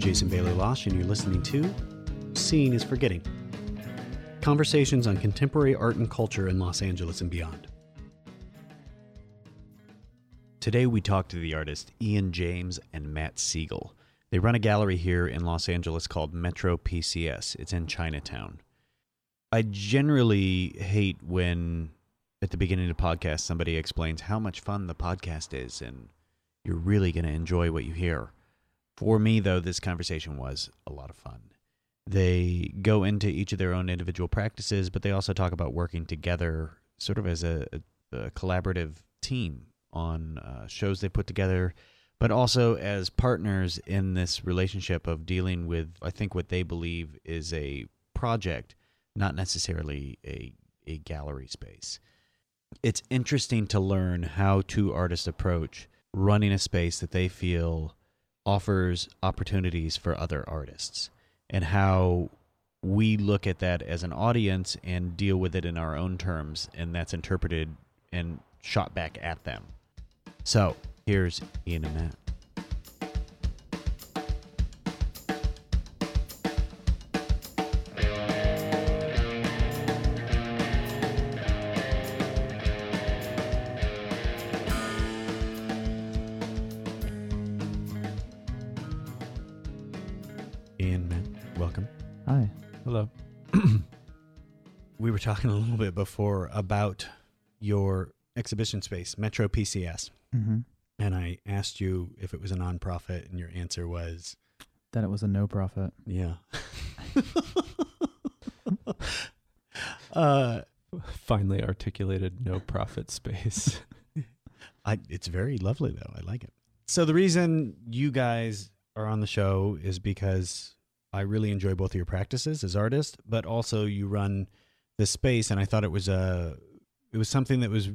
Jason Bailey Losh, and you're listening to Seeing is Forgetting Conversations on Contemporary Art and Culture in Los Angeles and Beyond. Today, we talk to the artists Ian James and Matt Siegle. They run a gallery here in Los Angeles called Metro PCS. It's in Chinatown. I generally hate when at the beginning of the podcast somebody explains how much fun the podcast is and you're really going to enjoy what you hear. For me, though, this conversation was a lot of fun. They go into each of their own individual practices, but they also talk about working together sort of as a, a collaborative team on uh, shows they put together, but also as partners in this relationship of dealing with, I think, what they believe is a project, not necessarily a, a gallery space. It's interesting to learn how two artists approach running a space that they feel offers opportunities for other artists and how we look at that as an audience and deal with it in our own terms and that's interpreted and shot back at them. So, here's Ian and Matt. Talking a little bit before about your exhibition space, Metro PCS. Mm-hmm. And I asked you if it was a nonprofit, and your answer was That it was a no profit. yeah. uh, Finally articulated no profit space. I, it's very lovely though. I like it. So the reason you guys are on the show is because I really enjoy both of your practices as artists, but also you run this space, and I thought it was a it was something that was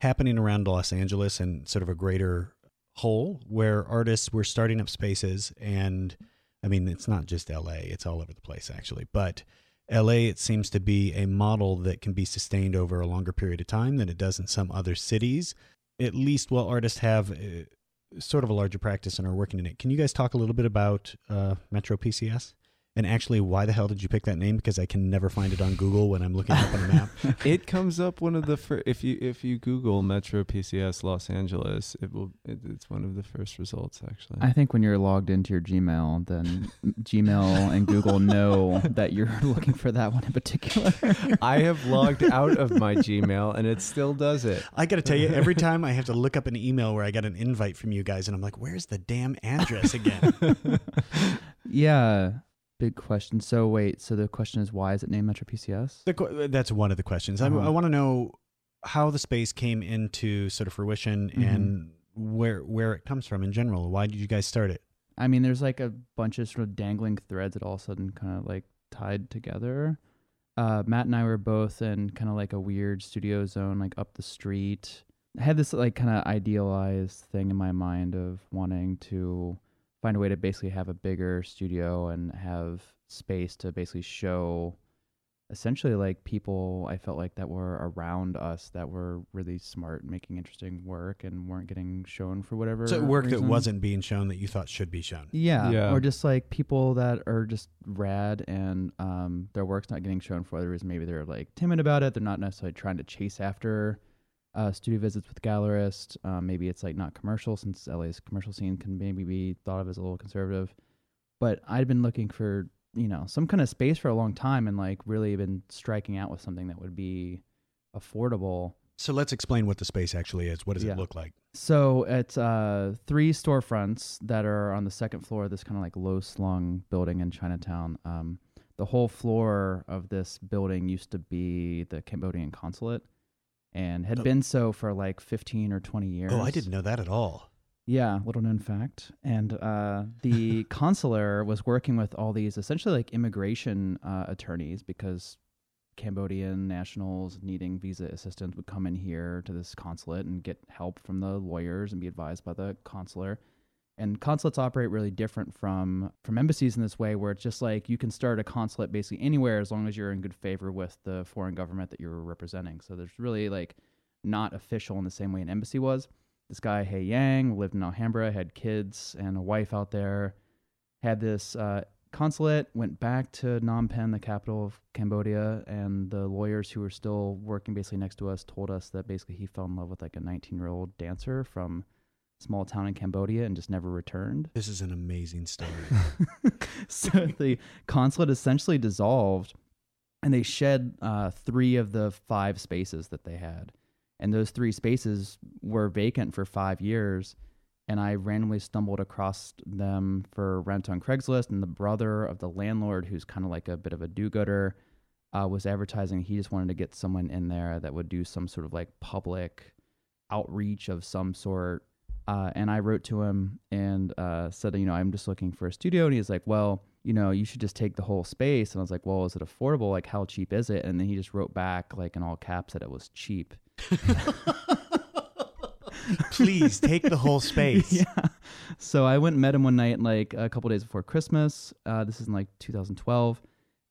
happening around Los Angeles and sort of a greater whole where artists were starting up spaces and I mean it's not just LA, it's all over the place actually, but LA it seems to be a model that can be sustained over a longer period of time than it does in some other cities at least while artists have uh, sort of a larger practice and are working in it. Can you guys talk a little bit about uh, Metro PCS? And actually, why the hell did you pick that name? Because I can never find it on Google when I'm looking up on a map. it comes up one of the first. If you if you Google Metro PCS Los Angeles, it will. It, it's one of the first results actually. I think when you're logged into your Gmail, then Gmail and Google know that you're looking for that one in particular. I have logged out of my Gmail and it still does it. I got to tell you, every time I have to look up an email where I got an invite from you guys, and I'm like, where's the damn address again? yeah. Big question. So wait, so the question is why is it named Metro PCS? The that's one of the questions. I, Uh-huh. I want to know how the space came into sort of fruition Mhm. and where where it comes from in general. Why did you guys start it? I mean, there's like a bunch of sort of dangling threads that all of a sudden kind of like tied together. Uh, Matt and I were both in kind of like a weird studio zone, like up the street. I had this like kind of idealized thing in my mind of wanting to find a way to basically have a bigger studio and have space to basically show essentially like people I felt like that were around us that were really smart, making interesting work and weren't getting shown for whatever. So work that wasn't being shown that you thought should be shown. Yeah, Yeah. or just like people that are just rad and um, their work's not getting shown for whatever reason. Maybe they're like timid about it. They're not necessarily trying to chase after uh, studio visits with gallerists. Um, maybe it's like not commercial since LA's commercial scene can maybe be thought of as a little conservative. But I'd been looking for you know some kind of space for a long time and like really been striking out with something that would be affordable. So let's explain what the space actually is. What does Yeah. it look like? So it's uh, three storefronts that are on the second floor of this kind of like low slung building in Chinatown. Um, the whole floor of this building used to be the Cambodian consulate and had Oh. been so for like 15 or 20 years. Oh, I didn't know that at all. Yeah, little known fact. And uh, the consular was working with all these essentially like immigration uh, attorneys because Cambodian nationals needing visa assistance would come in here to this consulate and get help from the lawyers and be advised by the consular. And consulates operate really different from from embassies in this way, where it's just like you can start a consulate basically anywhere as long as you're in good favor with the foreign government that you're representing. So there's really like not official in the same way an embassy was. This guy, Hey Yang, lived in Alhambra, had kids and a wife out there, had this uh, consulate, went back to Phnom Penh, the capital of Cambodia, and the lawyers who were still working basically next to us told us that basically he fell in love with like a 19 year old dancer from small town in Cambodia and just never returned. This is an amazing story. so the consulate essentially dissolved and they shed uh, three of the five spaces that they had. And those three spaces were vacant for five years. And I randomly stumbled across them for rent on Craigslist. And the brother of the landlord, who's kind of like a bit of a do gooder, uh, was advertising. He just wanted to get someone in there that would do some sort of like public outreach of some sort. Uh, and I wrote to him and uh, said, you know, I'm just looking for a studio. And he's like, well, you know, you should just take the whole space. And I was like, well, is it affordable? Like, how cheap is it? And then he just wrote back, like, in all caps, that it was cheap. Please take the whole space. yeah. So I went and met him one night, like a couple days before Christmas. Uh, this is in like 2012.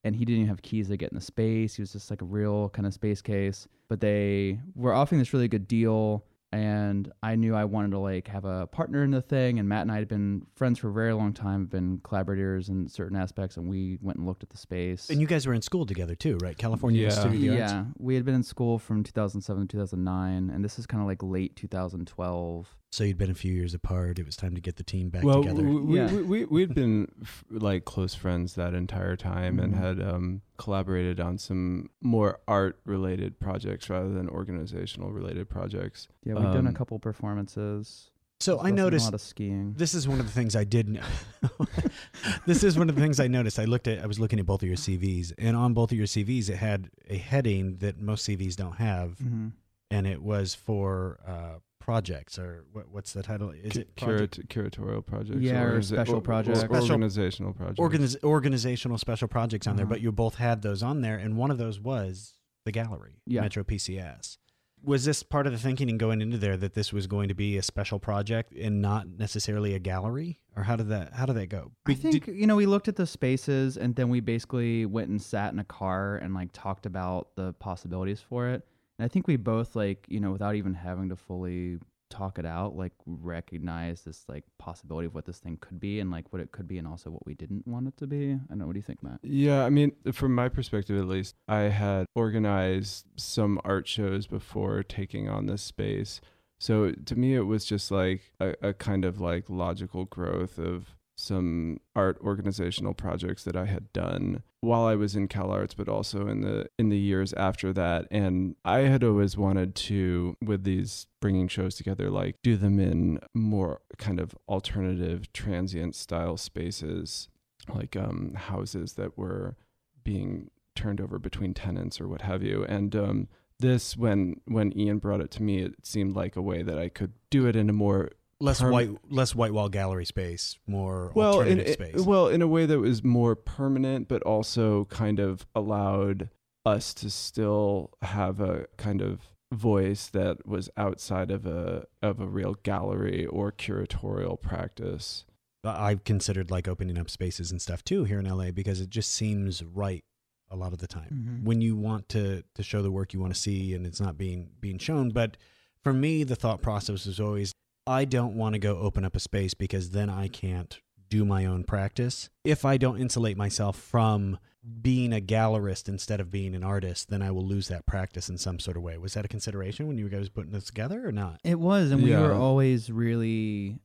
And he didn't even have keys to get in the space. He was just like a real kind of space case. But they were offering this really good deal and I knew I wanted to like have a partner in the thing. And Matt and I had been friends for a very long time, been collaborators in certain aspects, and we went and looked at the space. And you guys were in school together too, right? California Yeah. Institute of the Arts. yeah, we had been in school from 2007 to 2009, and this is kind of like late 2012. So you'd been a few years apart. It was time to get the team back well, together. we, we, Yeah. we, we, we'd been f- like close friends that entire time and Mhm. had um, collaborated on some more art related projects rather than organizational related projects. Yeah, we've done a Um, couple performances. so I noticed a lot of skiing. this is one of the things I did. know. this is one of the things I noticed. I looked at. I was looking at both of your CVs, and on both of your CVs, it had a heading that most CVs don't have, hmm and it was for uh, projects or what, what's the title? Is Cu- it project? curat- curatorial projects? Yeah, or is it- special or- or projects. Special- organizational projects. Organiz- organizational special projects on there, Uh-huh. but you both had those on there, and one of those was the gallery, Yeah. Metro PCS. Was this part of the thinking in going into there that this was going to be a special project and not necessarily a gallery, or how did that how did that go? I think did- you know we looked at the spaces and then we basically went and sat in a car and like talked about the possibilities for it. And I think we both like you know without even having to fully talk it out like recognize this like possibility of what this thing could be and like what it could be and also what we didn't want it to be. I don't know what do you think, Matt? Yeah, I mean, from my perspective at least, I had organized some art shows before taking on this space. So to me, it was just like a, a kind of like logical growth of some art organizational projects that I had done while I was in Cal Arts, but also in the in the years after that. And I had always wanted to, with these bringing shows together, like do them in more kind of alternative transient style spaces like um, houses that were being turned over between tenants or what have you. And um, this, when when Ian brought it to me, it seemed like a way that I could do it in a more less perm- white less white wall gallery space, more well, in, alternative i- space. well, in a way that was more permanent, but also kind of allowed us to still have a kind of voice that was outside of a of a real gallery or curatorial practice. I've considered like opening up spaces and stuff too here in LA because it just seems right a lot of the time Mhm. when you want to to show the work you want to see and it's not being being shown. But for me, the thought process was always I don't want to go open up a space because then I can't do my own practice. If I don't insulate myself from being a gallerist instead of being an artist, then I will lose that practice in some sort of way. Was that a consideration when you guys were putting this together or not? It was, and we were always really,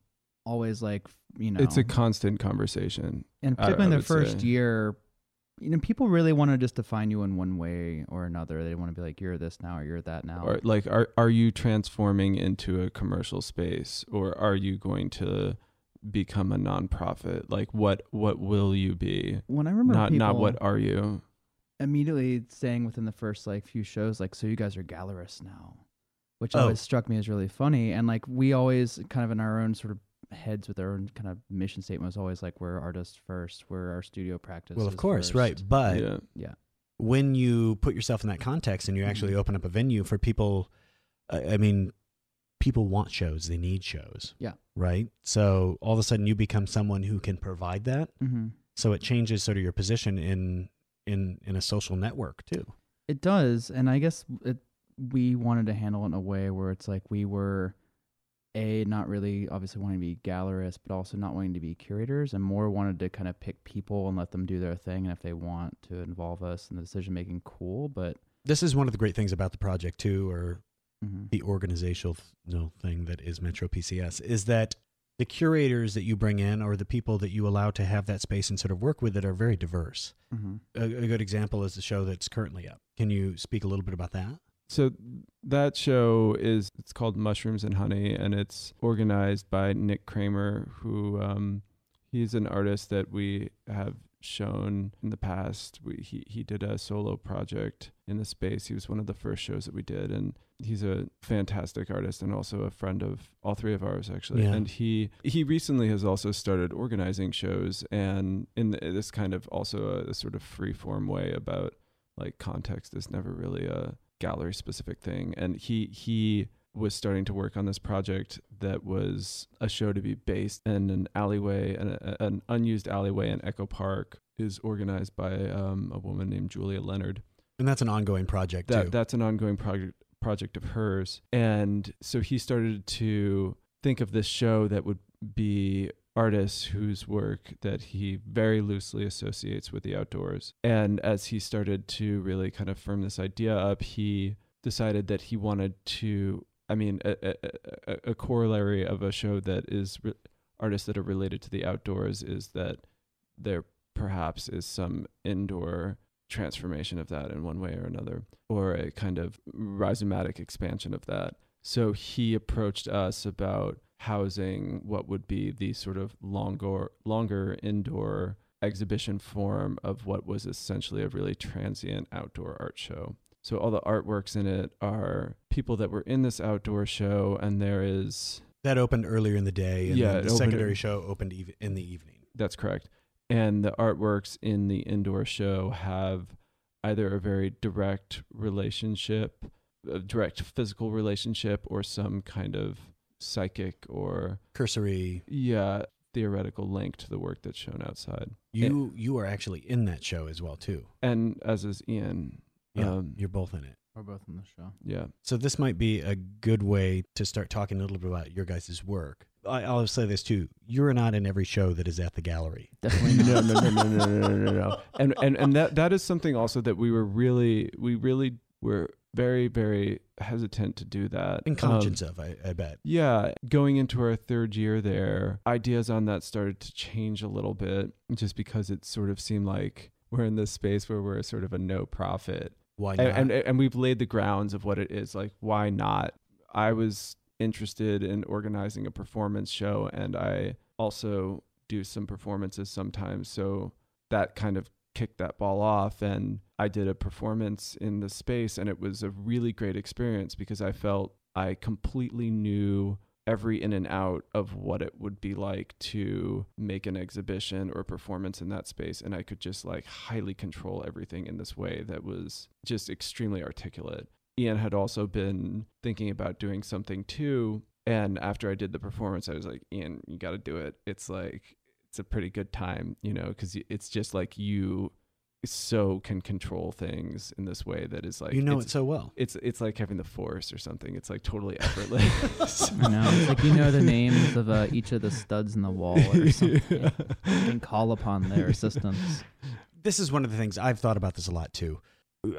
always like you know, It's a constant conversation. and particularly I in the first say. year, you know, people really want to just define you in one way or another. They want to be like, you're this now or you're that now. Or like are are you transforming into a commercial space or are you going to become a nonprofit? Like what what will you be? when I remember Not not what are you? immediately saying within the first like few shows, like, so you guys are gallerists now, which Oh. always struck me as really funny. And like we always kind of in our own sort of heads with their own kind of mission statement was always like we're artists first, we're our studio practice. Well, of course, first. right. But yeah. Yeah. when you put yourself in that context and you actually Mhm. open up a venue for people, uh, I mean, people want shows, they need shows. Yeah. Right. So all of a sudden you become someone who can provide that. Mm-hmm. So it changes sort of your position in in in a social network too. It does, and I guess it, we wanted to handle it in a way where it's like we were a not really obviously wanting to be gallerists, but also not wanting to be curators, and more wanted to kind of pick people and let them do their thing, and if they want to involve us in the decision making, cool. But This is one of the great things about the project too, or mhm. the organizational thing that is Metro PCS, is that the curators that you bring in or the people that you allow to have that space and sort of work with it are very diverse. Mhm. A, a good example is the show that's currently up. Can you speak a little bit about that? So that show is it's called Mushrooms and Honey, and it's organized by Nick Kramer, who um, he's an artist that we have shown in the past. We, he he did a solo project in the space. He was one of the first shows that we did, and he's a fantastic artist and also a friend of all three of ours actually. Yeah. And he he recently has also started organizing shows, and in this kind of also a, a sort of free form way about like context is never really a gallery specific thing. And he he was starting to work on this project that was a show to be based in an alleyway an, an unused alleyway in echo park is organized by um, a woman named julia leonard. And that's an ongoing project that too. that's an ongoing project project of hers. And so he started to think of this show that would be artists whose work that he very loosely associates with the outdoors and as he started to really kind of firm this idea up he decided that he wanted to i mean a, a, a- corollary of a show that is re- artists that are related to the outdoors is that there perhaps is some indoor transformation of that in one way or another, or a kind of rhizomatic expansion of that. So he approached us about housing what would be the sort of longer, longer indoor exhibition form of what was essentially a really transient outdoor art show. So all the artworks in it are people that were in this outdoor show, and there is that opened earlier in the day, and Yeah, the opened- secondary show opened eve- in the evening. That's correct. And the artworks in the indoor show have either a very direct relationship, a direct physical relationship, or some kind of psychic or, Cursory. yeah, theoretical link to the work that's shown outside. You you are actually in that show as well too. And as is Ian. Yeah, Um, you're both in it. we're both in the show. Yeah. So this might be a good way to start talking a little bit about your guys' work. I, I'll say this too: you're not in every show that is at the gallery. Definitely no, not. no, no, no, no, no, no, no, no. And and and that that is something also that we were really we really were very very hesitant to do that. In Um, conscience of, I, I bet. Yeah, going into our third year there, ideas on that started to change a little bit just because it sort of seemed like we're in this space where we're sort of a no profit. Why not? And, and and we've laid the grounds of what it is like why not? I was interested in organizing a performance show and I also do some performances sometimes, so that kind of kicked that ball off and I did a performance in the space and it was a really great experience because I felt I completely knew every in and out of what it would be like to make an exhibition or performance in that space and I could just like highly control everything in this way that was just extremely articulate. Ian had also been thinking about doing something too and after I did the performance I was like Ian you got to do it. It's like it's a pretty good time, you know, cuz it's just like you so can control things in this way that is like you know it so well. it's it's like having the force or something. It's like totally effortless. I know. It's like you know the names of uh, each of the studs in the wall or something. You can call upon their assistance. This is one of the things I've thought about this a lot too.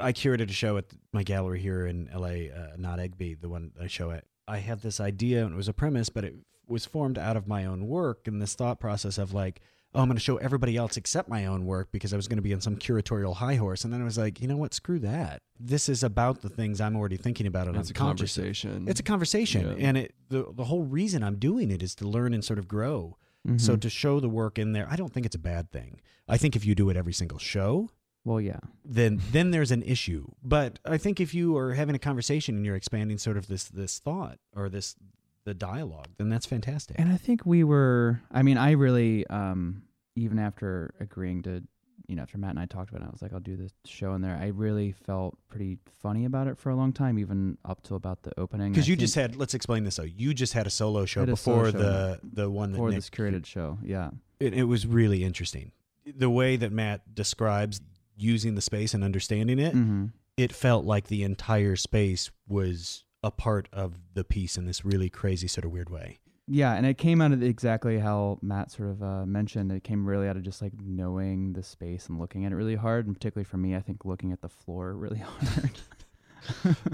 I curated a show at my gallery here in LA, uh, not Egby, the one I show at. I had this idea and it was a premise, but it was formed out of my own work and this thought process of like, oh, I'm going to show everybody else except my own work because I was going to be on some curatorial high horse. And then I was like, you know what? Screw that. This is about the things I'm already thinking about and it's a I'm conversation. It's a conversation, Yeah. and it the the whole reason I'm doing it is to learn and sort of grow. So Mm-hmm. Mhm. to show the work in there, I don't think it's a bad thing. I think if you do it every single show, well, yeah. then then there's an issue. But I think if you are having a conversation and you're expanding sort of this this thought or this the dialogue, then that's fantastic. And I think we were. I mean, I really, um, even after agreeing to, you know, after Matt and I talked about it, I was like, I'll do this show in there. I really felt pretty funny about it for a long time, even up till about the opening. Because you just had, let's explain this though. You just had a solo show a solo before show the the one that before Nick, this curated show. Yeah. it, it was really interesting. The way that Matt describes using the space and understanding it, Mm-hmm. it felt like the entire space was a part of the piece in this really crazy sort of weird way. Yeah, and it came out of exactly how Matt sort of uh, mentioned. It came really out of just like knowing the space and looking at it really hard, and particularly for me, I think looking at the floor really hard.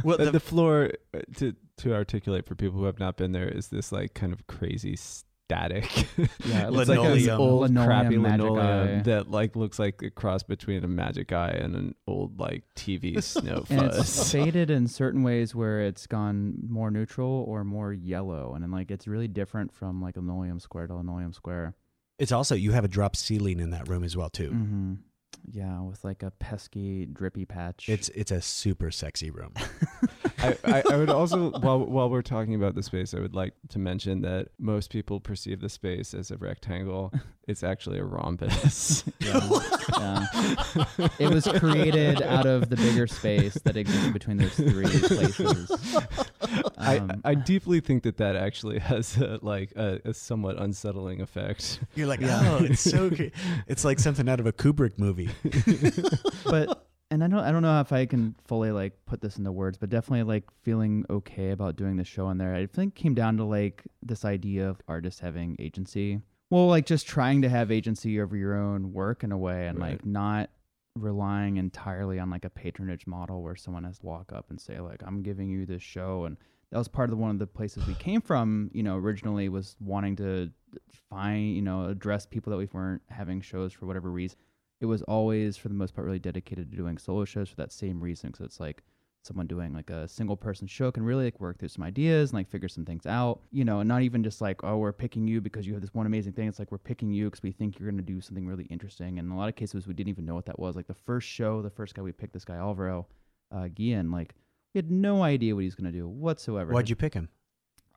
Well, the, the- the floor uh, to to articulate for people who have not been there is this like kind of crazy static. Yeah, it it's looks like this Linoleum. old Linoleum crappy magic linoleum eye. that like looks like a cross between a magic eye and an old like TV snow and it's faded in certain ways where it's gone more neutral or more yellow, and then like it's really different from like linoleum square to linoleum square. It's also you have a drop ceiling in that room as well too. Mm-hmm. Yeah, with like a pesky drippy patch. It's it's a super sexy room. I, I, I would also while while we're talking about the space, I would like to mention that most people perceive the space as a rectangle. It's actually a rhombus. yeah, yeah. It was created out of the bigger space that existed between those three places. I, Um, I deeply think that that actually has a, like a, a somewhat unsettling effect. You're like, Yeah. oh, it's so. cra- It's like something out of a Kubrick movie. but and I don't I don't know if I can fully like put this into words, but definitely like feeling okay about doing the show in there. I think it came down to like this idea of artists having agency. Well, like just trying to have agency over your own work in a way and Right. like not relying entirely on like a patronage model where someone has to walk up and say like I'm giving you this show and that was part of the, one of the places we came from, you know, originally was wanting to find, you know, address people that we weren't having shows for whatever reason it was always for the most part really dedicated to doing solo shows for that same reason because it's like someone doing like a single person show can really like work through some ideas and like figure some things out you know and not even just like oh we're picking you because you have this one amazing thing. It's like we're picking you because we think you're going to do something really interesting. And in a lot of cases we didn't even know what that was. Like the first show the first guy we picked this guy alvaro uh Guillen, like we had no idea what he's going to do whatsoever. Why'd you pick him?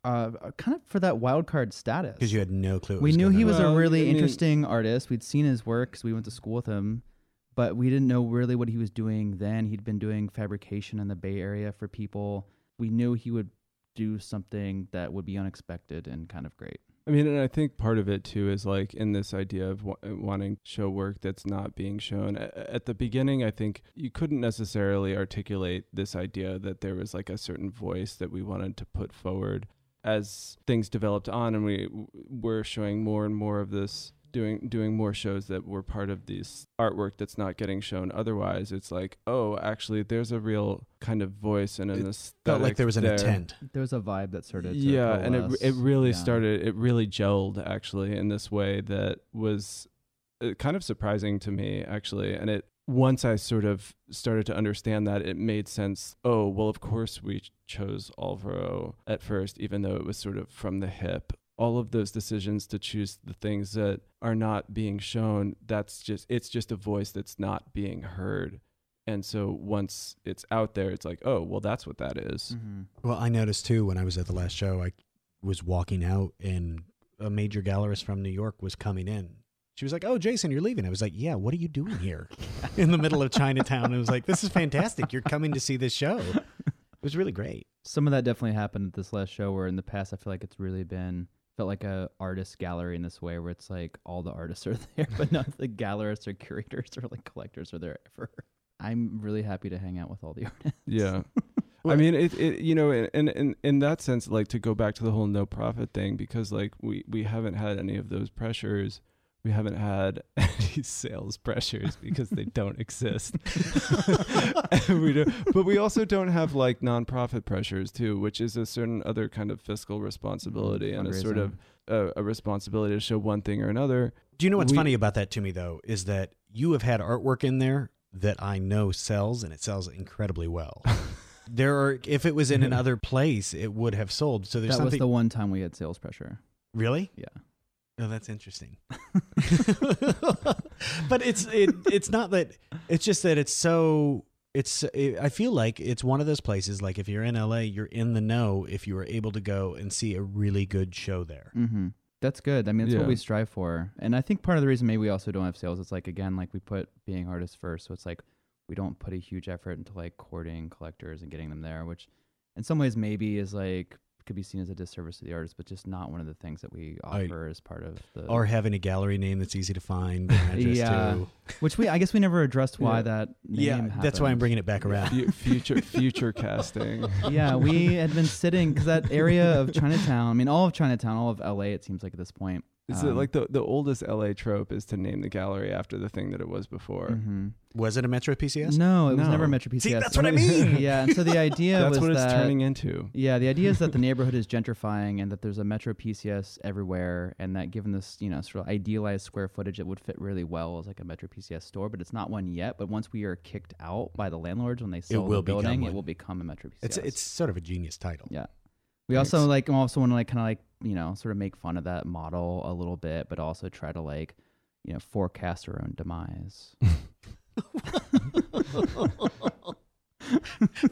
Uh kind of for that wild card status Because you had no clue. what we was knew going he on. was Well, a really I mean- interesting artist. We'd seen his work because we went to school with him, but we didn't know really what he was doing then. He'd been doing fabrication in the Bay Area for people. We knew he would do something that would be unexpected and kind of great. I mean, and I think part of it too is like in this idea of wa- wanting to show work that's not being shown. A- At the beginning, I think you couldn't necessarily articulate this idea that there was like a certain voice that we wanted to put forward. As things developed on, and we were showing more and more of this, doing doing more shows that were part of this artwork that's not getting shown otherwise. It's like, oh, actually, there's a real kind of voice and an It aesthetic. felt like there was an there intent. There was a vibe that started. To yeah and it, it really Yeah. started it really gelled actually in this way that was uh, kind of surprising to me actually and it once i sort of started to understand that it made sense oh well of course we chose alvaro at first even though it was sort of from the hip all of those decisions to choose the things that are not being shown that's just it's just a voice that's not being heard and so once it's out there it's like oh well that's what that is. Mhm. Well, I noticed too when I was at the last show, I was walking out and a major gallerist from New York was coming in. She was like, "Oh, Jason, you're leaving." I was like, "Yeah, what are you doing here in the middle of Chinatown?" I was like, "This is fantastic. You're coming to see this show." It was really great. Some of that definitely happened at this last show. Where in the past, I feel like it's really been felt like a artist gallery in this way, where it's like all the artists are there, but none of the gallerists or curators or like collectors are there ever. I'm really happy to hang out with all the artists. Yeah. I mean, it, it you know, in, in in in that sense, like to go back to the whole no profit thing, because like we we haven't had any of those pressures. We haven't had any sales pressures because they don't exist. We don't, but we also don't have like nonprofit pressures too, which is a certain other kind of fiscal responsibility and a sort of a, a responsibility to show one thing or another. Do you know what's We- funny about that to me though is that you have had artwork in there that I know sells and it sells incredibly well. there are if it was in another place, it would have sold. So there's that was the one time we had sales pressure. really. Yeah. Oh, that's interesting. but it's it, it's not that. It's just that it's so. It's. It, I feel like it's one of those places. Like if you're in LA, you're in the know if you are able to go and see a really good show there. Mm-hmm. That's good. I mean, that's Yeah. what we strive for. And I think part of the reason maybe we also don't have sales, it's like, again, like we put being artists first. So it's like we don't put a huge effort into like courting collectors and getting them there, which in some ways maybe is like could be seen as a disservice to the artist, but just not one of the things that we I- offer as part of the. Or having a gallery name that's easy to find. Yeah. to. which we, I guess, we never addressed why Yeah. that. Name Yeah, that's why I'm bringing it back around. Fu- future future casting. yeah, we had been sitting because that area of Chinatown. I mean, all of Chinatown, all of LA. It seems like at this point. Is it um, like the the oldest LA trope is to name the gallery after the thing that it was before? mhm. Was it a Metro PCS? No, it was No. never Metro PCS. See, that's what I mean. yeah, and so the idea That's was what it's turning into. Yeah, the idea is that the neighborhood is gentrifying and that there's a Metro PCS everywhere, and that given this, you know, sort of idealized square footage, it would fit really well as like a Metro PCS store, but it's not one yet. But once we are kicked out by the landlords when they sell will the building, it will become a Metro PCS. It's it's sort of a genius title. yeah. We Thanks. also like also want to like kind of like you know sort of make fun of that model a little bit, but also try to like you know forecast our own demise.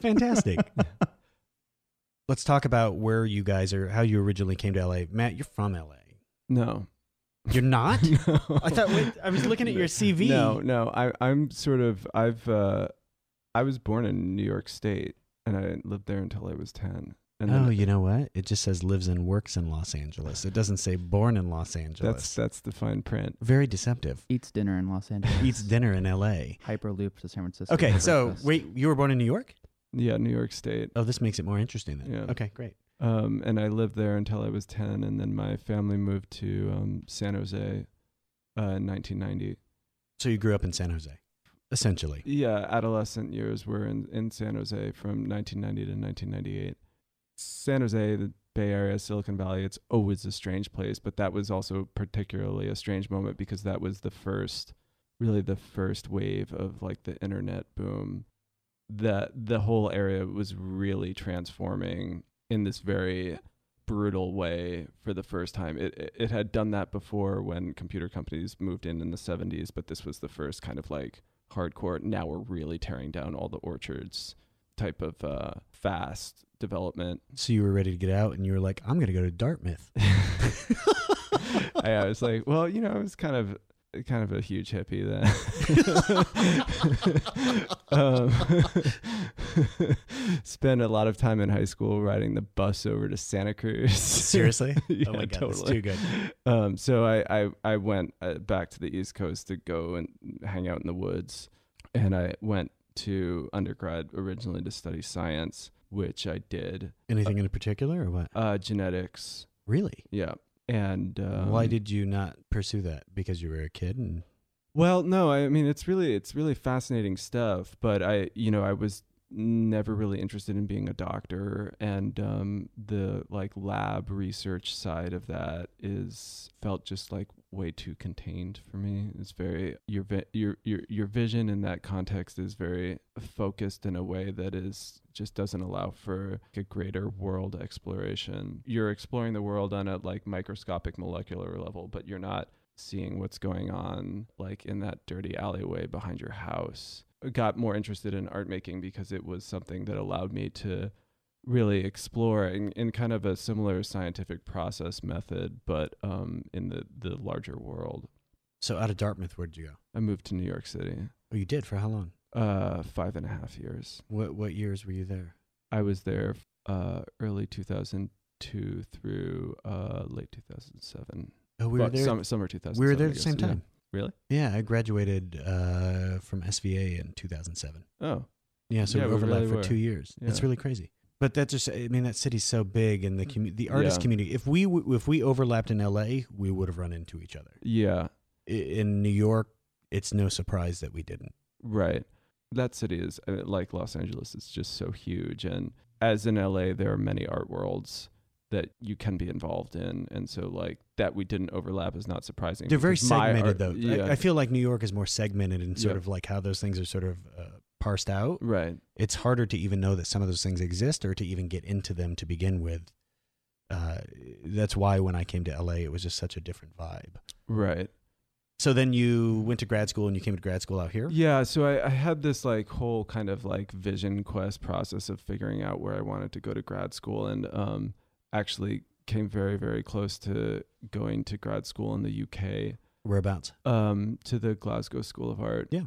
Fantastic. Let's talk about where you guys are, how you originally came to LA. Matt, you're from LA. No. You're not? no. I thought wait, I was looking at your CV. No, no. I I'm sort of I've uh I was born in New York State and I lived there until I was 10. And oh, then you know what? It just says lives and works in Los Angeles. It doesn't say born in Los Angeles. that's that's the fine print. very deceptive. Eats dinner in Los Angeles. Eats dinner in LA. Hyperloop to San Francisco. Okay, so breakfast. wait, you were born in New York? Yeah, New York State. Oh, this makes it more interesting then. Yeah. Okay, great. Um, and I lived there until I was 10, and then my family moved to um, San Jose uh, in 1990. So you grew up in San Jose, essentially. Yeah, adolescent years were in, in San Jose from 1990 to 1998. San Jose, the Bay Area, Silicon Valley, it's always a strange place, but that was also particularly a strange moment because that was the first, really the first wave of like the internet boom. That the whole area was really transforming in this very brutal way for the first time. It, it had done that before when computer companies moved in in the 70s, but this was the first kind of like hardcore. Now we're really tearing down all the orchards type of uh, fast development. So you were ready to get out and you were like, I'm going to go to Dartmouth. I, was like, well, you know, I was kind of kind of a huge hippie then. um, spent a lot of time in high school riding the bus over to Santa Cruz. Seriously? yeah, oh my God, that's totally. too good. Um, so I, I, I went uh, back to the East Coast to go and hang out in the woods. And I went to undergrad originally to study science, which I did. Anything in particular or what? Uh, genetics. Really? Yeah. And um, Why did you not pursue that? Because you were a kid and Well, no, I mean it's really it's really fascinating stuff, but I you know, I was never really interested in being a doctor and um the like lab research side of that is felt just like way too contained for me. It's very your vi- your your your vision in that context is very focused in a way that is just doesn't allow for a greater world exploration. You're exploring the world on a like microscopic molecular level, but you're not seeing what's going on like in that dirty alleyway behind your house. Got more interested in art making because it was something that allowed me to really explore in, in kind of a similar scientific process method, but um, in the, the larger world. so out of Dartmouth, where did you go? I moved to New York City, Oh, you did for how long? uh, five and a half years. What what years were you there? I was there uh, early 2002 through uh, late 2007. Oh, we were But there. Summer, summer 2007. we were there at the same time. Really? Yeah, I graduated uh, from SVA in 2007. Oh, Yeah, so Yeah, we we overlapped really for were. two years. It's Yeah. really crazy. But that just, I mean, that city's so big, and the commu- the artist Yeah. community. If we w- if we overlapped in LA, we would have run into each other. yeah. I- In New York, it's no surprise that we didn't. Right. That city is I like Los Angeles. It's just so huge, and as in LA, there are many art worlds that you can be involved in, and so like that we didn't overlap is not surprising. They're very segmented, art- though. Yeah. I, I feel like New York is more segmented in sort Yeah. of like how those things are sort of uh, parsed out. right. It's harder to even know that some of those things exist or to even get into them to begin with. Uh, that's why when I came to LA, it was just such a different vibe. Right. So then you went to grad school and you came to grad school out here. Yeah, so I, I had this like whole kind of like vision quest process of figuring out where I wanted to go to grad school and um actually came very, very close to going to grad school in the UK. Whereabouts? um, to the Glasgow School of Art. Yeah.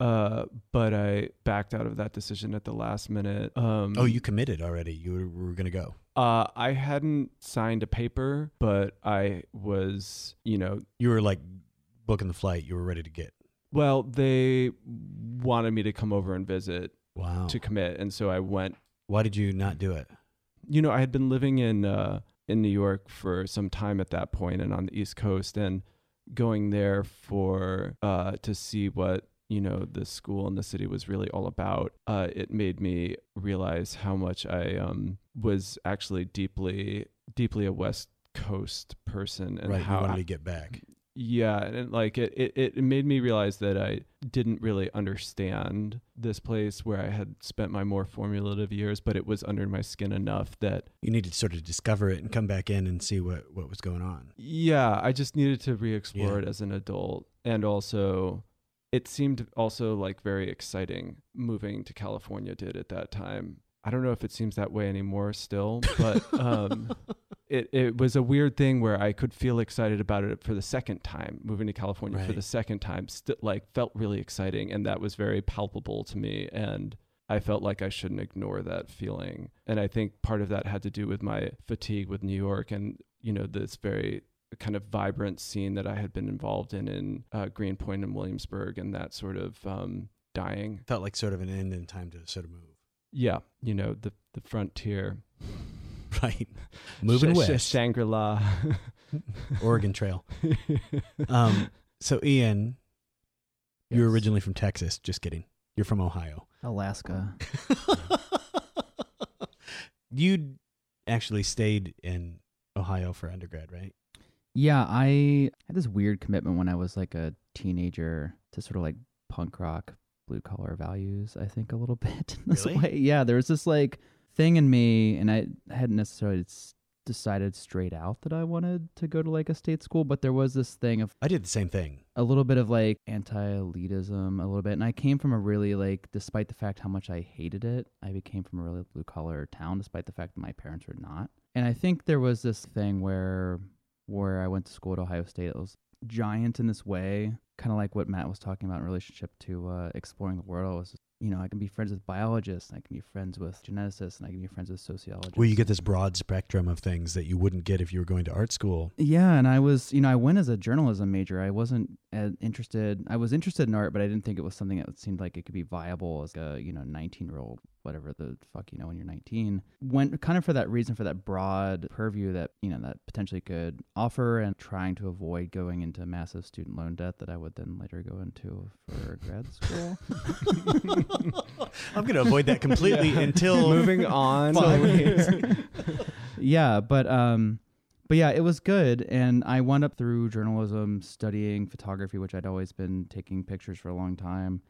Uh, but I backed out of that decision at the last minute. Um, Oh, you committed already. You were, were going to go. Uh, I hadn't signed a paper, but I was, you know, You were like booking the flight. You were ready to get. well, they wanted me to come over and visit Wow. to commit, and so I went. Why did you not do it? You know, I had been living in uh, in New York for some time at that point, and on the East Coast, and going there for uh, to see what you know the school and the city was really all about. Uh, it made me realize how much I um, was actually deeply deeply a West Coast person, and right. You how wanted to get back. Yeah, and like it, it, it made me realize that I didn't really understand this place where I had spent my more formulative years, but it was under my skin enough that You needed to sort of discover it and come back in and see what what was going on. yeah, I just needed to re-explore Yeah. it as an adult, and also it seemed also like very exciting moving to California did at that time. I don't know if it seems that way anymore still, but um, it, it was a weird thing where I could feel excited about it for the second time, moving to California for the second time, st- like felt really exciting. And that was very palpable to me. And I felt like I shouldn't ignore that feeling. And I think part of that had to do with my fatigue with New York and, you know, this very kind of vibrant scene that I had been involved in in uh, Greenpoint and Williamsburg and that sort of um, dying. Felt like sort of an end in time to sort of move. Yeah, you know, the, the frontier. Right. Moving Sh- sh- west. Shangri-La. Oregon Trail. Um, so Ian, you're originally from Texas. Just kidding. You're from Ohio. Alaska. you actually stayed in Ohio for undergrad, right? Yeah, I had this weird commitment when I was like a teenager to sort of like punk rock, blue collar values, I think a little bit in this Really? way. Yeah, there was this like thing in me, and I hadn't necessarily decided straight out that I wanted to go to like a state school, but there was this thing of I did the same thing. a little bit of like anti-elitism a little bit and i came from a really like despite the fact how much i hated it i became from a really blue collar town despite the fact that my parents were not and i think there was this thing where where i went to school at ohio state it was giant in this way kind of like what matt was talking about in relationship to uh, exploring the world I was you know i can be friends with biologists and i can be friends with geneticists and i can be friends with sociologists Well, you get this broad spectrum of things that you wouldn't get if you were going to art school. Yeah, and I was, you know, I went as a journalism major. I wasn't as interested. I was interested in art, but I didn't think it was something that seemed like it could be viable as a, you know, 19 year old, whatever the fuck you know when you're 19. Went kind of for that reason, for that broad purview that you know that potentially could offer, and trying to avoid going into massive student loan debt that I would then later go into for grad school. I'm going to avoid that completely Yeah. until Moving on. Yeah, but um, but yeah, it was good, and I wound up through journalism studying photography, which I'd always been taking pictures for a long time.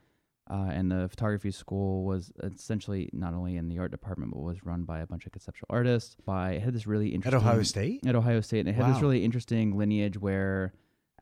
Uh, and the photography school was essentially not only in the art department, but was run by a bunch of conceptual artists. By it had this really interesting at Ohio State. at Ohio State, and it had this really interesting lineage where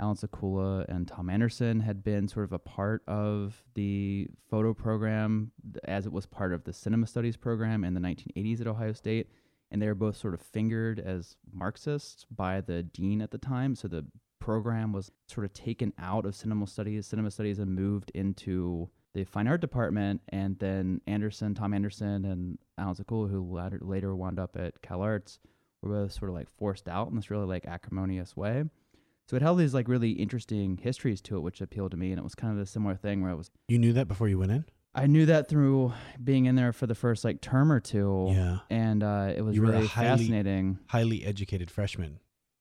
Allan Sekula and Thom Andersen had been sort of a part of the photo program as it was part of the cinema studies program in the 1980s at Ohio State. And they were both sort of fingered as Marxists by the dean at the time. So the program was sort of taken out of cinema studies, cinema studies, and moved into the fine art department. And then Andersen, Thom Andersen, and Allan Sekula, who later, later wound up at Cal Arts, were both sort of like forced out in this really like acrimonious way. So it held these like really interesting histories to it, which appealed to me. And it was kind of a similar thing where I was, You knew that before you went in. I knew that through being in there for the first like term or two. Yeah. And uh, it was You were a really highly- fascinating. Highly educated freshman.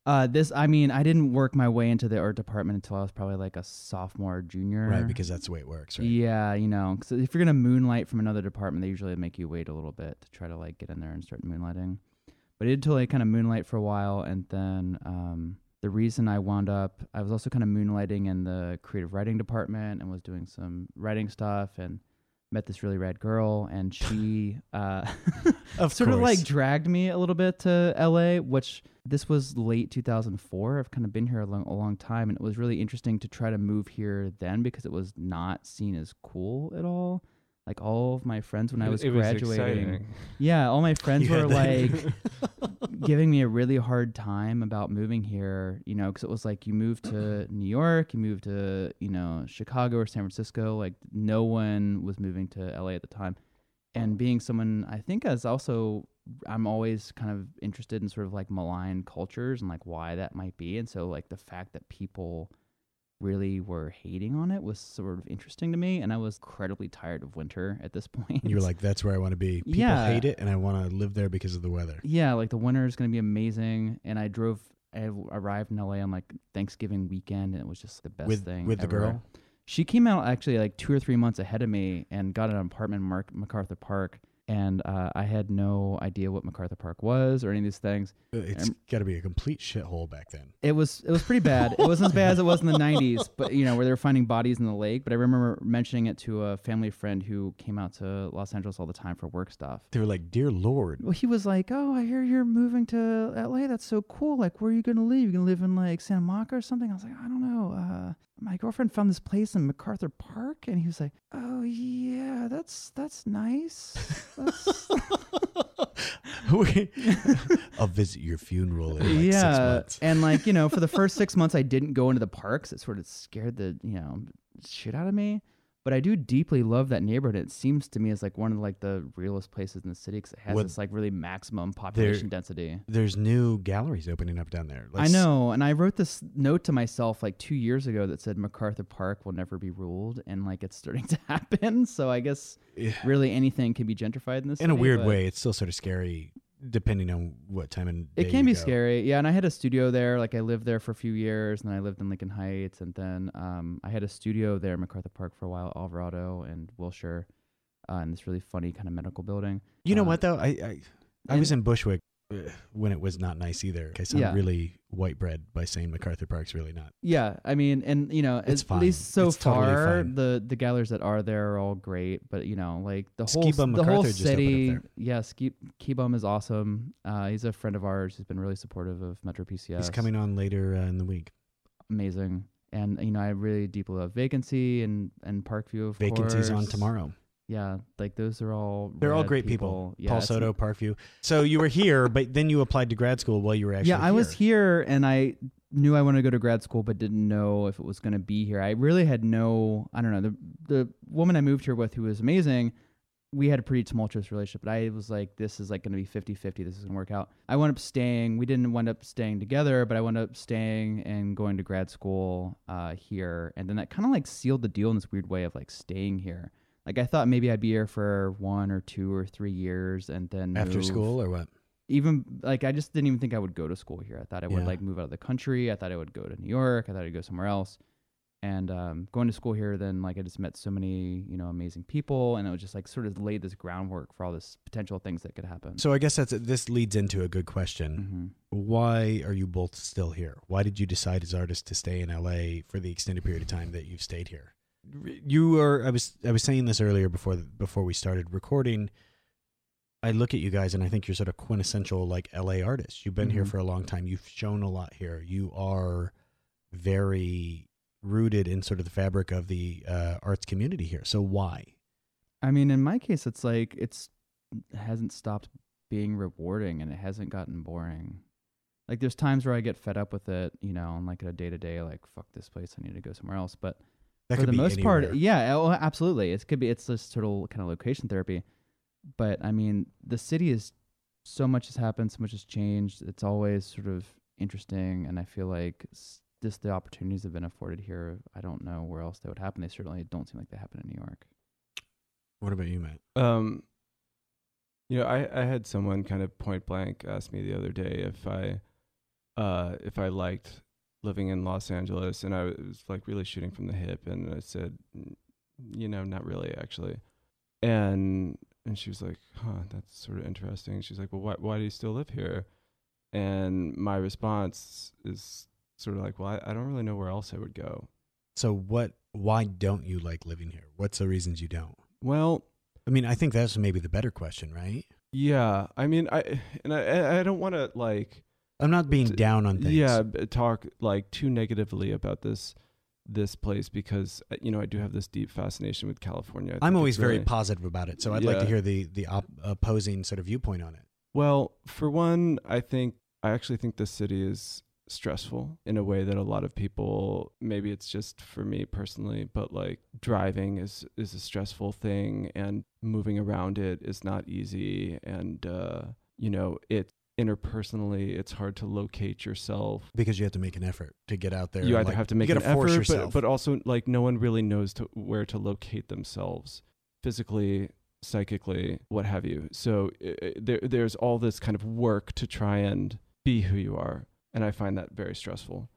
Uh, this, I mean, I didn't work my way into the art department until I was probably like a sophomore, junior. Right, because that's the way it works, right? Yeah, you know, 'cause if you're gonna moonlight from another department, they usually make you wait a little bit to try to like get in there and start moonlighting. But I did totally kind of moonlight for a while, and then um, the reason I wound up, I was also kind of moonlighting in the creative writing department and was doing some writing stuff and met this really rad girl, and she uh, Of sort of like dragged me a little bit to LA, which this was late 2004. I've kind of been here a long, a long time, and it was really interesting to try to move here then because it was not seen as cool at all. Like all of my friends when I was it graduating, exciting. yeah, all my friends You were like giving me a really hard time about moving here, you know, because it was like you moved to New York, you moved to, you know, Chicago or San Francisco. Like no one was moving to LA at the time. and being someone I think as also I'm always kind of interested in sort of like malign cultures and like why that might be. And so like the fact that people really were hating on it was sort of interesting to me. And I was incredibly tired of winter at this point. You're like, that's where I want to be. People Yeah. hate it, and I want to live there because of the weather. yeah, like the winter is going to be amazing. And I drove, I arrived in LA on like Thanksgiving weekend and it was just the best with thing. with the girl. She came out actually like two or three months ahead of me and got an apartment in Mark, MacArthur Park. And uh, I had no idea what MacArthur Park was or any of these things. Uh, It's got to be a complete shithole back then. It was it was pretty bad. It wasn't as bad as it was in the '90s, but you know where they were finding bodies in the lake. But I remember mentioning it to a family friend who came out to Los Angeles all the time for work stuff. They were like, "Dear Lord, Well, he was like, "Oh, I hear you're moving to LA. That's so cool. Like, where are you gonna live? You gonna live in like Santa Monica or something?" I was like, "I don't know. Uh, my girlfriend found this place in MacArthur Park, and he was like, "Oh yeah, that's that's nice." We- I'll visit your funeral in like yeah, six months." and like you know, for the first six months, I didn't go into the parks. It sort of scared the you know shit out of me. But I do deeply love that neighborhood. It seems to me as like one of like the realest places in the city because it has this like really maximum population density. There's new galleries opening up down there. I know, and I wrote this note to myself like two years ago that said MacArthur Park will never be ruled, and like it's starting to happen. So I guess Yeah. really anything can be gentrified in this. In a weird way, it's still sort of scary, depending on what time and It can be scary, yeah. And I had a studio there. Like I lived there for a few years, and then I lived in Lincoln Heights, and then um, I had a studio there, in MacArthur Park, for a while, Alvarado and Wilshire, uh, in this really funny kind of medical building. You know Uh, what though? I I, I was in Bushwick when it was not nice either. I sound Yeah. really white bread by saying MacArthur Park's really not. Yeah, I mean, and you know, It's at fine. least so It's totally far, fine. the the galleries that are there are all great. But you know, like the whole Ski Bum the whole MacArthur up city, yeah, Ski Key Bum is awesome. Uh, he's a friend of ours. He's been really supportive of Metro PCS. He's coming on later uh, in the week. amazing. And you know, I really deeply love Vacancy and and Parkview. Of Vacancies on tomorrow. Yeah, like those are all They're all great people. Yeah, Paul Soto, Parkview. So you were here, but then you applied to grad school while you were actually yeah, I was here and I knew I wanted to go to grad school, but didn't know if it was going to be here. I really had no, I don't know. The the woman I moved here with, who was amazing, we had a pretty tumultuous relationship. But I was like, this is like going to be 50 50. This is going to work out. I wound up staying. We didn't wind up staying together, but I wound up staying and going to grad school uh, here. And then that kind of like sealed the deal in this weird way of like staying here. Like I thought maybe I'd be here for one or two or three years and then after move school or what? even like I just didn't even think I would go to school here. I thought I would Yeah. like move out of the country. I thought I would go to New York. I thought I'd go somewhere else. And um, going to school here, then like I just met so many you know amazing people, and it was just like sort of laid this groundwork for all this potential things that could happen. So I guess that's this leads into a good question. hmm Why are you both still here? Why did you decide as artists to stay in LA for the extended period of time that you've stayed here? You are. I was. I was saying this earlier before before we started recording. I look at you guys and I think you're sort of quintessential like LA artists. You've been here Mhm. for a long time. You've shown a lot here. You are very rooted in sort of the fabric of the uh, arts community here. So why? I mean, in my case, it's like it's it hasn't stopped being rewarding, and it hasn't gotten boring. Like there's times where I get fed up with it, you know, and like in a day to day, like fuck this place, I need to go somewhere else. But That for could the be most part, yeah, oh, absolutely. It could be it's this total kind of location therapy. But I mean, the city is so much has happened, so much has changed. It's always sort of interesting, and I feel like s- just the opportunities have been afforded here. I don't know where else they would happen. They certainly don't seem like they happen in New York. What about you, Matt? Um, you know, I, I had someone kind of point blank ask me the other day if I, uh, if I liked living in Los Angeles, and I was like really shooting from the hip, and I said, you know, not really actually, and and she was like, huh, that's sort of interesting. She's like, well, why why do you still live here? And my response is sort of like, well, I, I don't really know where else I would go. So what? Why don't you like living here? What's the reasons you don't? Well, I mean, I think that's maybe the better question, right? yeah, I mean, I and I I I don't want to like. I'm not being down on things. yeah talk like too negatively about this this place because uh, you know I do have this deep fascination with California. I'm always very really- positive about it. So I'd like to hear the the op- opposing sort of viewpoint on it. well. For one, I think I actually think the city is stressful in a way that a lot of people maybe it's just for me personally but like driving is is a stressful thing and moving around it is not easy and uh you know it interpersonally it's hard to locate yourself. Because you have to make an effort to get out there. you either like, have to make an effort but, but also like no one really knows to where to locate themselves physically psychically what have you. So there, there's all this kind of work to try and be who you are and i find that very stressful.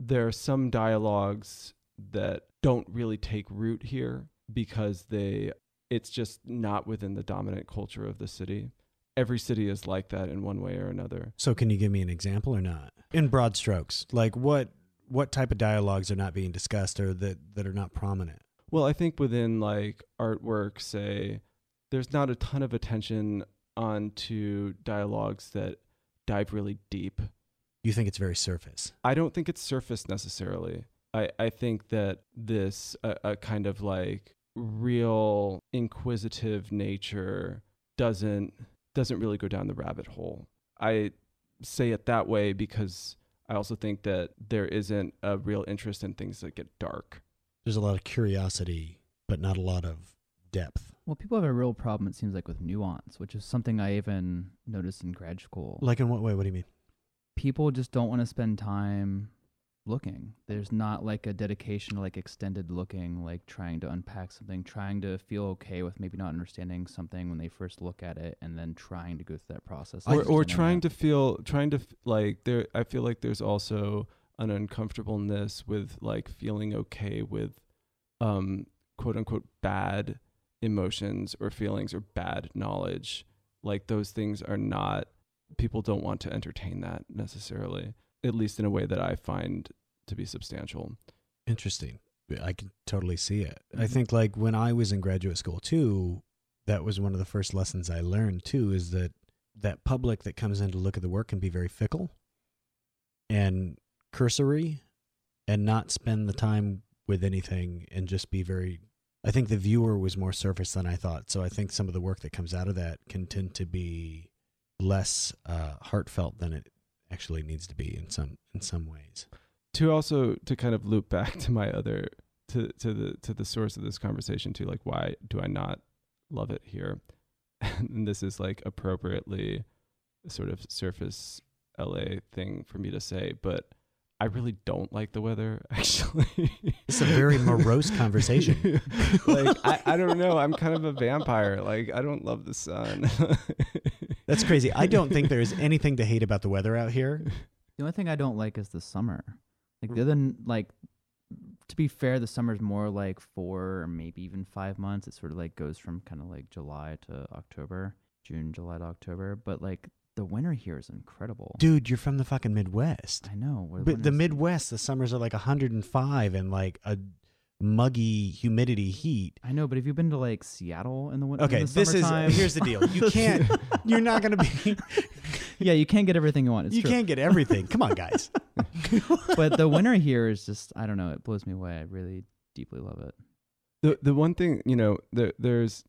There are some dialogues that don't really take root here because they it's just not within the dominant culture of the city every city is like that in one way or another So can you give me an example or not? In broad strokes, like what what type of dialogues are not being discussed or that that are not prominent? Well, I think within like artwork, say, there's not a ton of attention onto dialogues that dive really deep. You think it's very surface? I don't think it's surface necessarily. I, I think that this a, a kind of like real inquisitive nature doesn't doesn't really go down the rabbit hole. I say it that way because I also think that there isn't a real interest in things that get dark. There's a lot of curiosity, but not a lot of depth. Well, people have a real problem, it seems like, with nuance, which is something I even noticed in grad school. Like in what way? What do you mean? people just don't want to spend time looking. There's not like a dedication like extended looking, like trying to unpack something, trying to feel okay with maybe not understanding something when they first look at it, and then trying to go through that process. or or trying it. to feel trying to f- like there i feel like there's also an uncomfortableness with like feeling okay with um quote unquote bad emotions or feelings or bad knowledge like those things are not people don't want to entertain that necessarily at least in a way that i find to be substantial Interesting. I can totally see it. I Mhm. think like when I was in graduate school too, that was one of the first lessons I learned too is that that public that comes in to look at the work can be very fickle and cursory and not spend the time with anything and just be very I think the viewer was more surface than I thought. So I think some of the work that comes out of that can tend to be less uh, heartfelt than it actually needs to be in some in some ways. to also to kind of loop back to my other to to the to the source of this conversation too like why do i not love it here and this is like appropriately sort of surface la thing for me to say but i really don't like the weather actually It's a very morose conversation. like I, I don't know i'm kind of a vampire like i don't love the sun That's crazy. I don't think there's anything to hate about the weather out here. The only thing I don't like is the summer. Like mm. the other, n- like, to be fair, the summer's more like four or maybe even five months. It sort of like goes from kind of like July to October, June, July to October. But like the winter here is incredible. Dude, you're from the fucking Midwest. I know. But the Midwest, the summers are like 105 and like a muggy humidity heat. I know, but have you been to like Seattle in the winter? Okay, in the this is uh, summertime? here's the deal. You can't you're not going to be yeah, you can't get everything you want. It's you true. can't get everything. Come on, guys. but the winter here is just I don't know. It blows me away. I really deeply love it. the the one thing you know there there's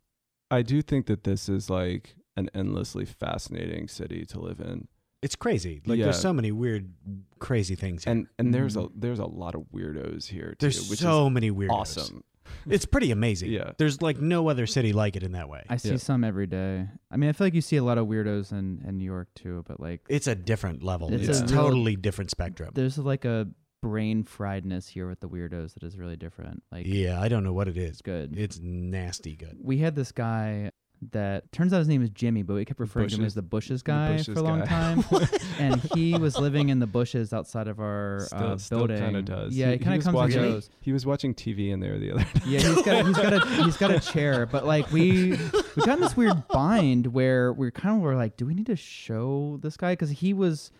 i do think that this is like an endlessly fascinating city to live in It's crazy. Like Yeah. there's so many weird crazy things here. and and there's a Mhm. there's a lot of weirdos here too, there's which so is many weirdos. awesome. It's pretty amazing. Yeah. There's like no other city like it in that way. I see Yeah. some every day. I mean, I feel like you see a lot of weirdos in, in New York too, but like It's a different level. It's It's, a a real- totally different spectrum. there's like a brain friedness here with the weirdos that is really different. Like yeah, I don't know what it's good. It's nasty good. we had this guy that turns out his name is Jimmy, but we kept referring to him as the Bushes the guy Bushes for a long guy. time. and he was living in the bushes outside of our Still, uh, still building. kind of does. Yeah, he, kind of comes watching, and goes. He was watching TV in there the other day. Yeah, he's got he's got a he's got a chair, but like we we got in this weird bind where we kind of were like, do we need to show this guy because he was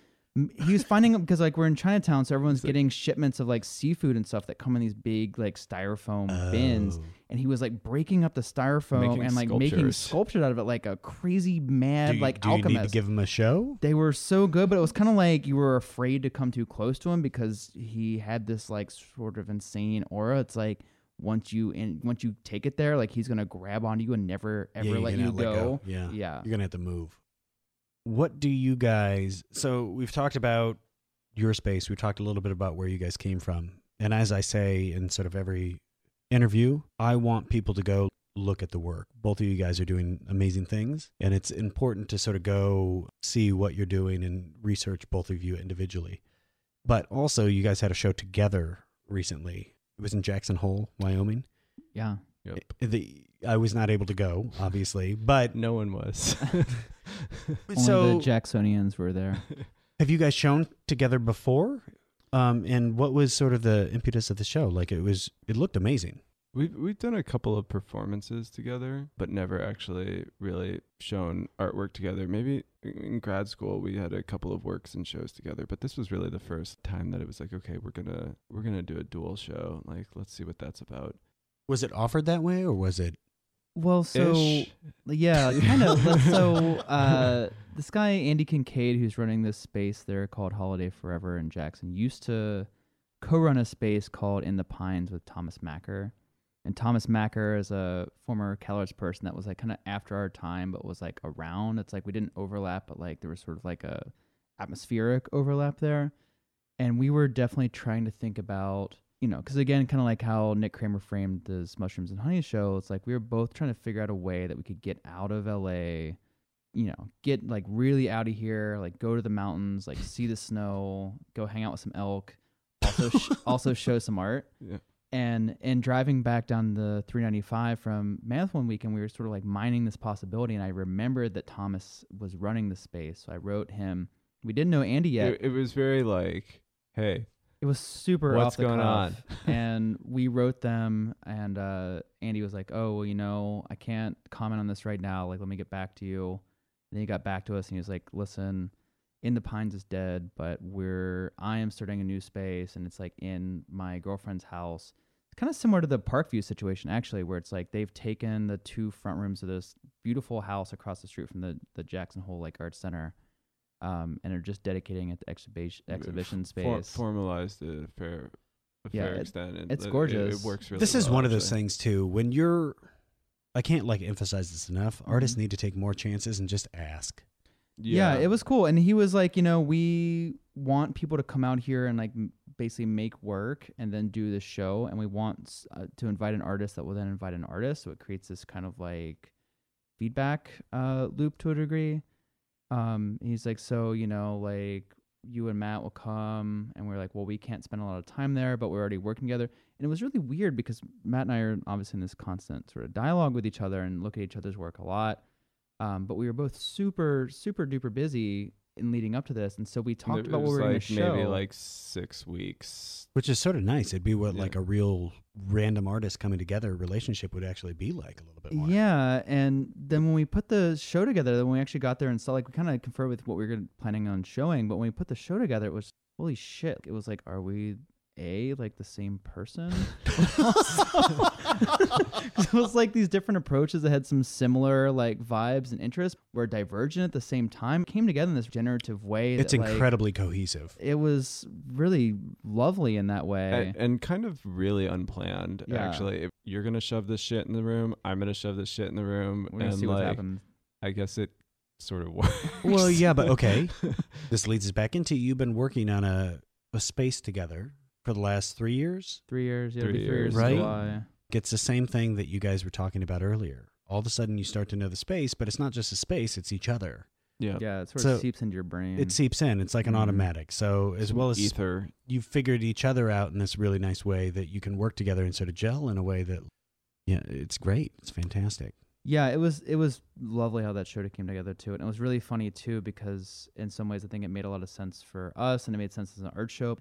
he was finding them because like we're in Chinatown, so everyone's getting shipments of like seafood and stuff that come in these big like styrofoam bins, Oh. and he was like breaking up the styrofoam Making and like making sculptures. sculptures out of it like a crazy mad do you, like do you alchemist. need to give him a show? they were so good, but it was kind of like you were afraid to come too close to him because he had this like sort of insane aura. It's like once you in once you take it there, like he's gonna grab onto you and never ever you're let gonna you let go. Yeah. Yeah. You're gonna have to move. What do you guys? So we've talked about your space. we've talked a little bit about where you guys came from. And as I say in sort of every interview, I want people to go look at the work. Both of you guys are doing amazing things, and it's important to sort of go see what you're doing and research both of you individually. But also, you guys had a show together recently. It was in Jackson Hole, Wyoming. Yeah. Yep. The, I was not able to go, obviously, but No one was. Only so the Jacksonians were there. have you guys shown together before? Um, and what was sort of the impetus of the show? Like it was, it looked amazing. We've we've done a couple of performances together, but never actually really shown artwork together. Maybe in grad school we had a couple of works and shows together, but this was really the first time that it was like, okay, we're gonna we're gonna do a dual show. Like, let's see what that's about. Was it offered that way, or was it? Well, so Ish. yeah, kind of. So uh, this guy Andy Kincaid, who's running this space there called Holiday Forever in Jackson, used to co-run a space called In the Pines with Thomas Macker. And Thomas Macker is a former CalArts person that was like kind of after our time, but was like around. It's like we didn't overlap, but like there was sort of like a atmospheric overlap there. And we were definitely trying to think about, you know, because again, kind of like how Nick Kramer framed this Mushrooms and Honey show, it's like we were both trying to figure out a way that we could get out of LA, you know, get like really out of here, like go to the mountains, like see the snow, go hang out with some elk, also sh- also show some art Yeah. and and driving back down the 395 from Mammoth one weekend, we were sort of like mining this possibility, and I remembered that Thomas was running the space, so I wrote him. We didn't know Andy yet. It, it was very like, hey, It was super What's off the going cuff. and we wrote them, and uh, Andy was like, "Oh, well, you know, I can't comment on this right now. Like, let me get back to you." And then he got back to us, and he was like, "Listen, In the Pines is dead, but we're I am starting a new space, and it's like in my girlfriend's house. It's kind of similar to the Parkview situation, actually, where it's like they've taken the two front rooms of this beautiful house across the street from the the Jackson Hole Lake Arts Center." Um, and are just dedicating it to exhibition exhibition for- space. formalized to a fair, a Yeah, fair it- extent. and it's it- It, gorgeous. works really. this is well, one of those actually. things too. When you're, I can't like emphasize this enough. Artists Mhm. need to take more chances and just ask. Yeah. it was cool. And he was like, you know, we want people to come out here and like basically make work and then do the show. And we want uh, to invite an artist that will then invite an artist. So it creates this kind of like feedback uh, loop to a degree. Um, he's like, so, you know, like you and Matt will come. And we're like, well, we can't spend a lot of time there, but we're already working together. And it was really weird because Matt and I are obviously in this constant sort of dialogue with each other and look at each other's work a lot. Um, but we were both super, super duper busy in leading up to this, and so we talked it about what we were going to show. maybe like six weeks. Which is sort of nice. It'd be what Yeah. like a real random artist coming together relationship would actually be like a little bit more. yeah, and then when we put the show together, then when we actually got there and saw, like, we kind of conferred with what we were planning on showing. But when we put the show together, it was holy shit! It was like, are we a like the same person? 'Cause it was like these different approaches that had some similar like vibes and interests were divergent at the same time. Came together in this generative way. It's that, like, incredibly cohesive. it was really lovely in that way. and, and kind of really unplanned Yeah. actually if you're gonna shove this shit in the room i'm gonna shove this shit in the room We're gonna and see what happens. i guess it sort of works Well, yeah, but okay. This leads us back into you've been working on a, a space together for the last three years. Three years, yeah, Three three years, years, right? July. It's the same thing that you guys were talking about earlier. All of a sudden, you start to know the space, but it's not just a space; it's each other. yeah Yeah, it sort So, of seeps into your brain. It seeps in. It's like an Mhm. automatic. So as well as ether you figured each other out in this really nice way that you can work together and sort of gel in a way that, yeah, it's great. It's fantastic. yeah, it was it was lovely how that show came together too, and it was really funny too because in some ways I think it made a lot of sense for us, and it made sense as an art show.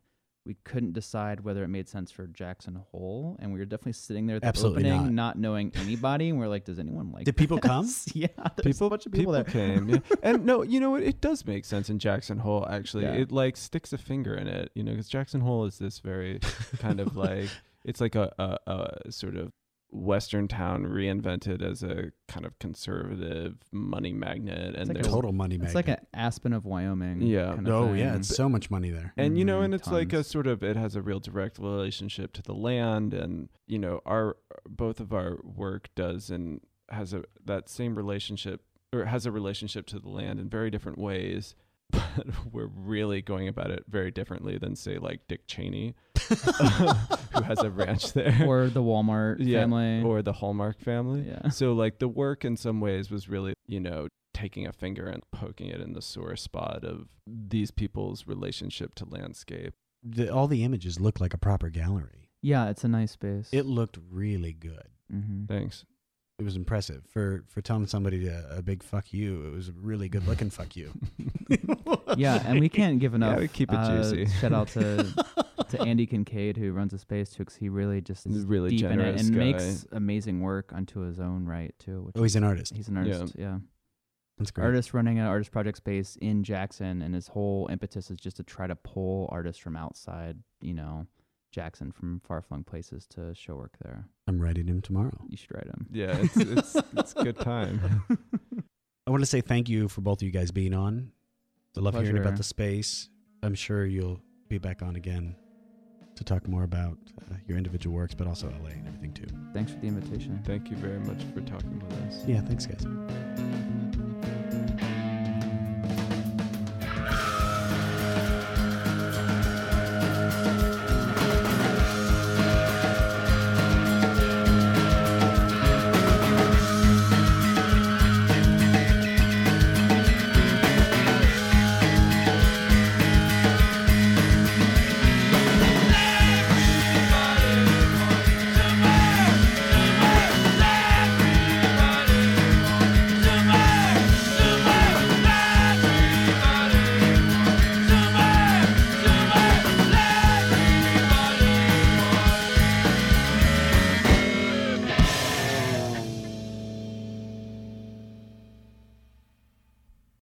We couldn't decide whether it made sense for Jackson Hole, and we were definitely sitting there at the Absolutely opening, not. knowing anybody, and we are like, "Does anyone like?" Did people come? yeah, there's a bunch of people, there. came yeah. and no you know what it does make sense in jackson hole actually Yeah. it like sticks a finger in it you know because jackson hole is this very kind of like it's like a, a, a sort of western town reinvented as a kind of conservative money magnet and like a there's Total money magnet. It's like an Aspen of Wyoming. Yeah. kind of oh yeah, it's so much money there. and you know Mhm, and it's like a sort of it has a real direct relationship to the land and you know our both of our work does and has a that same relationship or has a relationship to the land in very different ways but we're really going about it very differently than say like Dick Cheney, who has a ranch there, or the Walmart Yeah, family. or the Hallmark family. yeah. So like the work in some ways was really, you know, taking a finger and poking it in the sore spot of these people's relationship to landscape. The, all the images look like a proper gallery. Yeah, it's a nice space. It looked really good. hmm Thanks. It was impressive for for telling somebody to, a big fuck you. It was a really good looking fuck you. Yeah, and we can't give enough. Yeah, we keep it uh, juicy. Shout out to to Andy Kincaid who runs the space too, 'cause he really just is really deep in it generous and guy. makes amazing work unto his own right too. Which Oh, he's an artist. he's an Yeah. artist. Yeah, That's great. artist running an artist project space in Jackson, and his whole impetus is just to try to pull artists from outside, you know, Jackson from far flung places to show work there. I'm writing him tomorrow. You should write him. Yeah, it's it's it's good time. I want to say thank you for both of you guys being on. I love hearing about the space. I'm sure you'll be back on again to talk more about uh, your individual works, but also LA and everything too. Thanks for the invitation. Thank you very much for talking with us. Yeah, thanks, guys.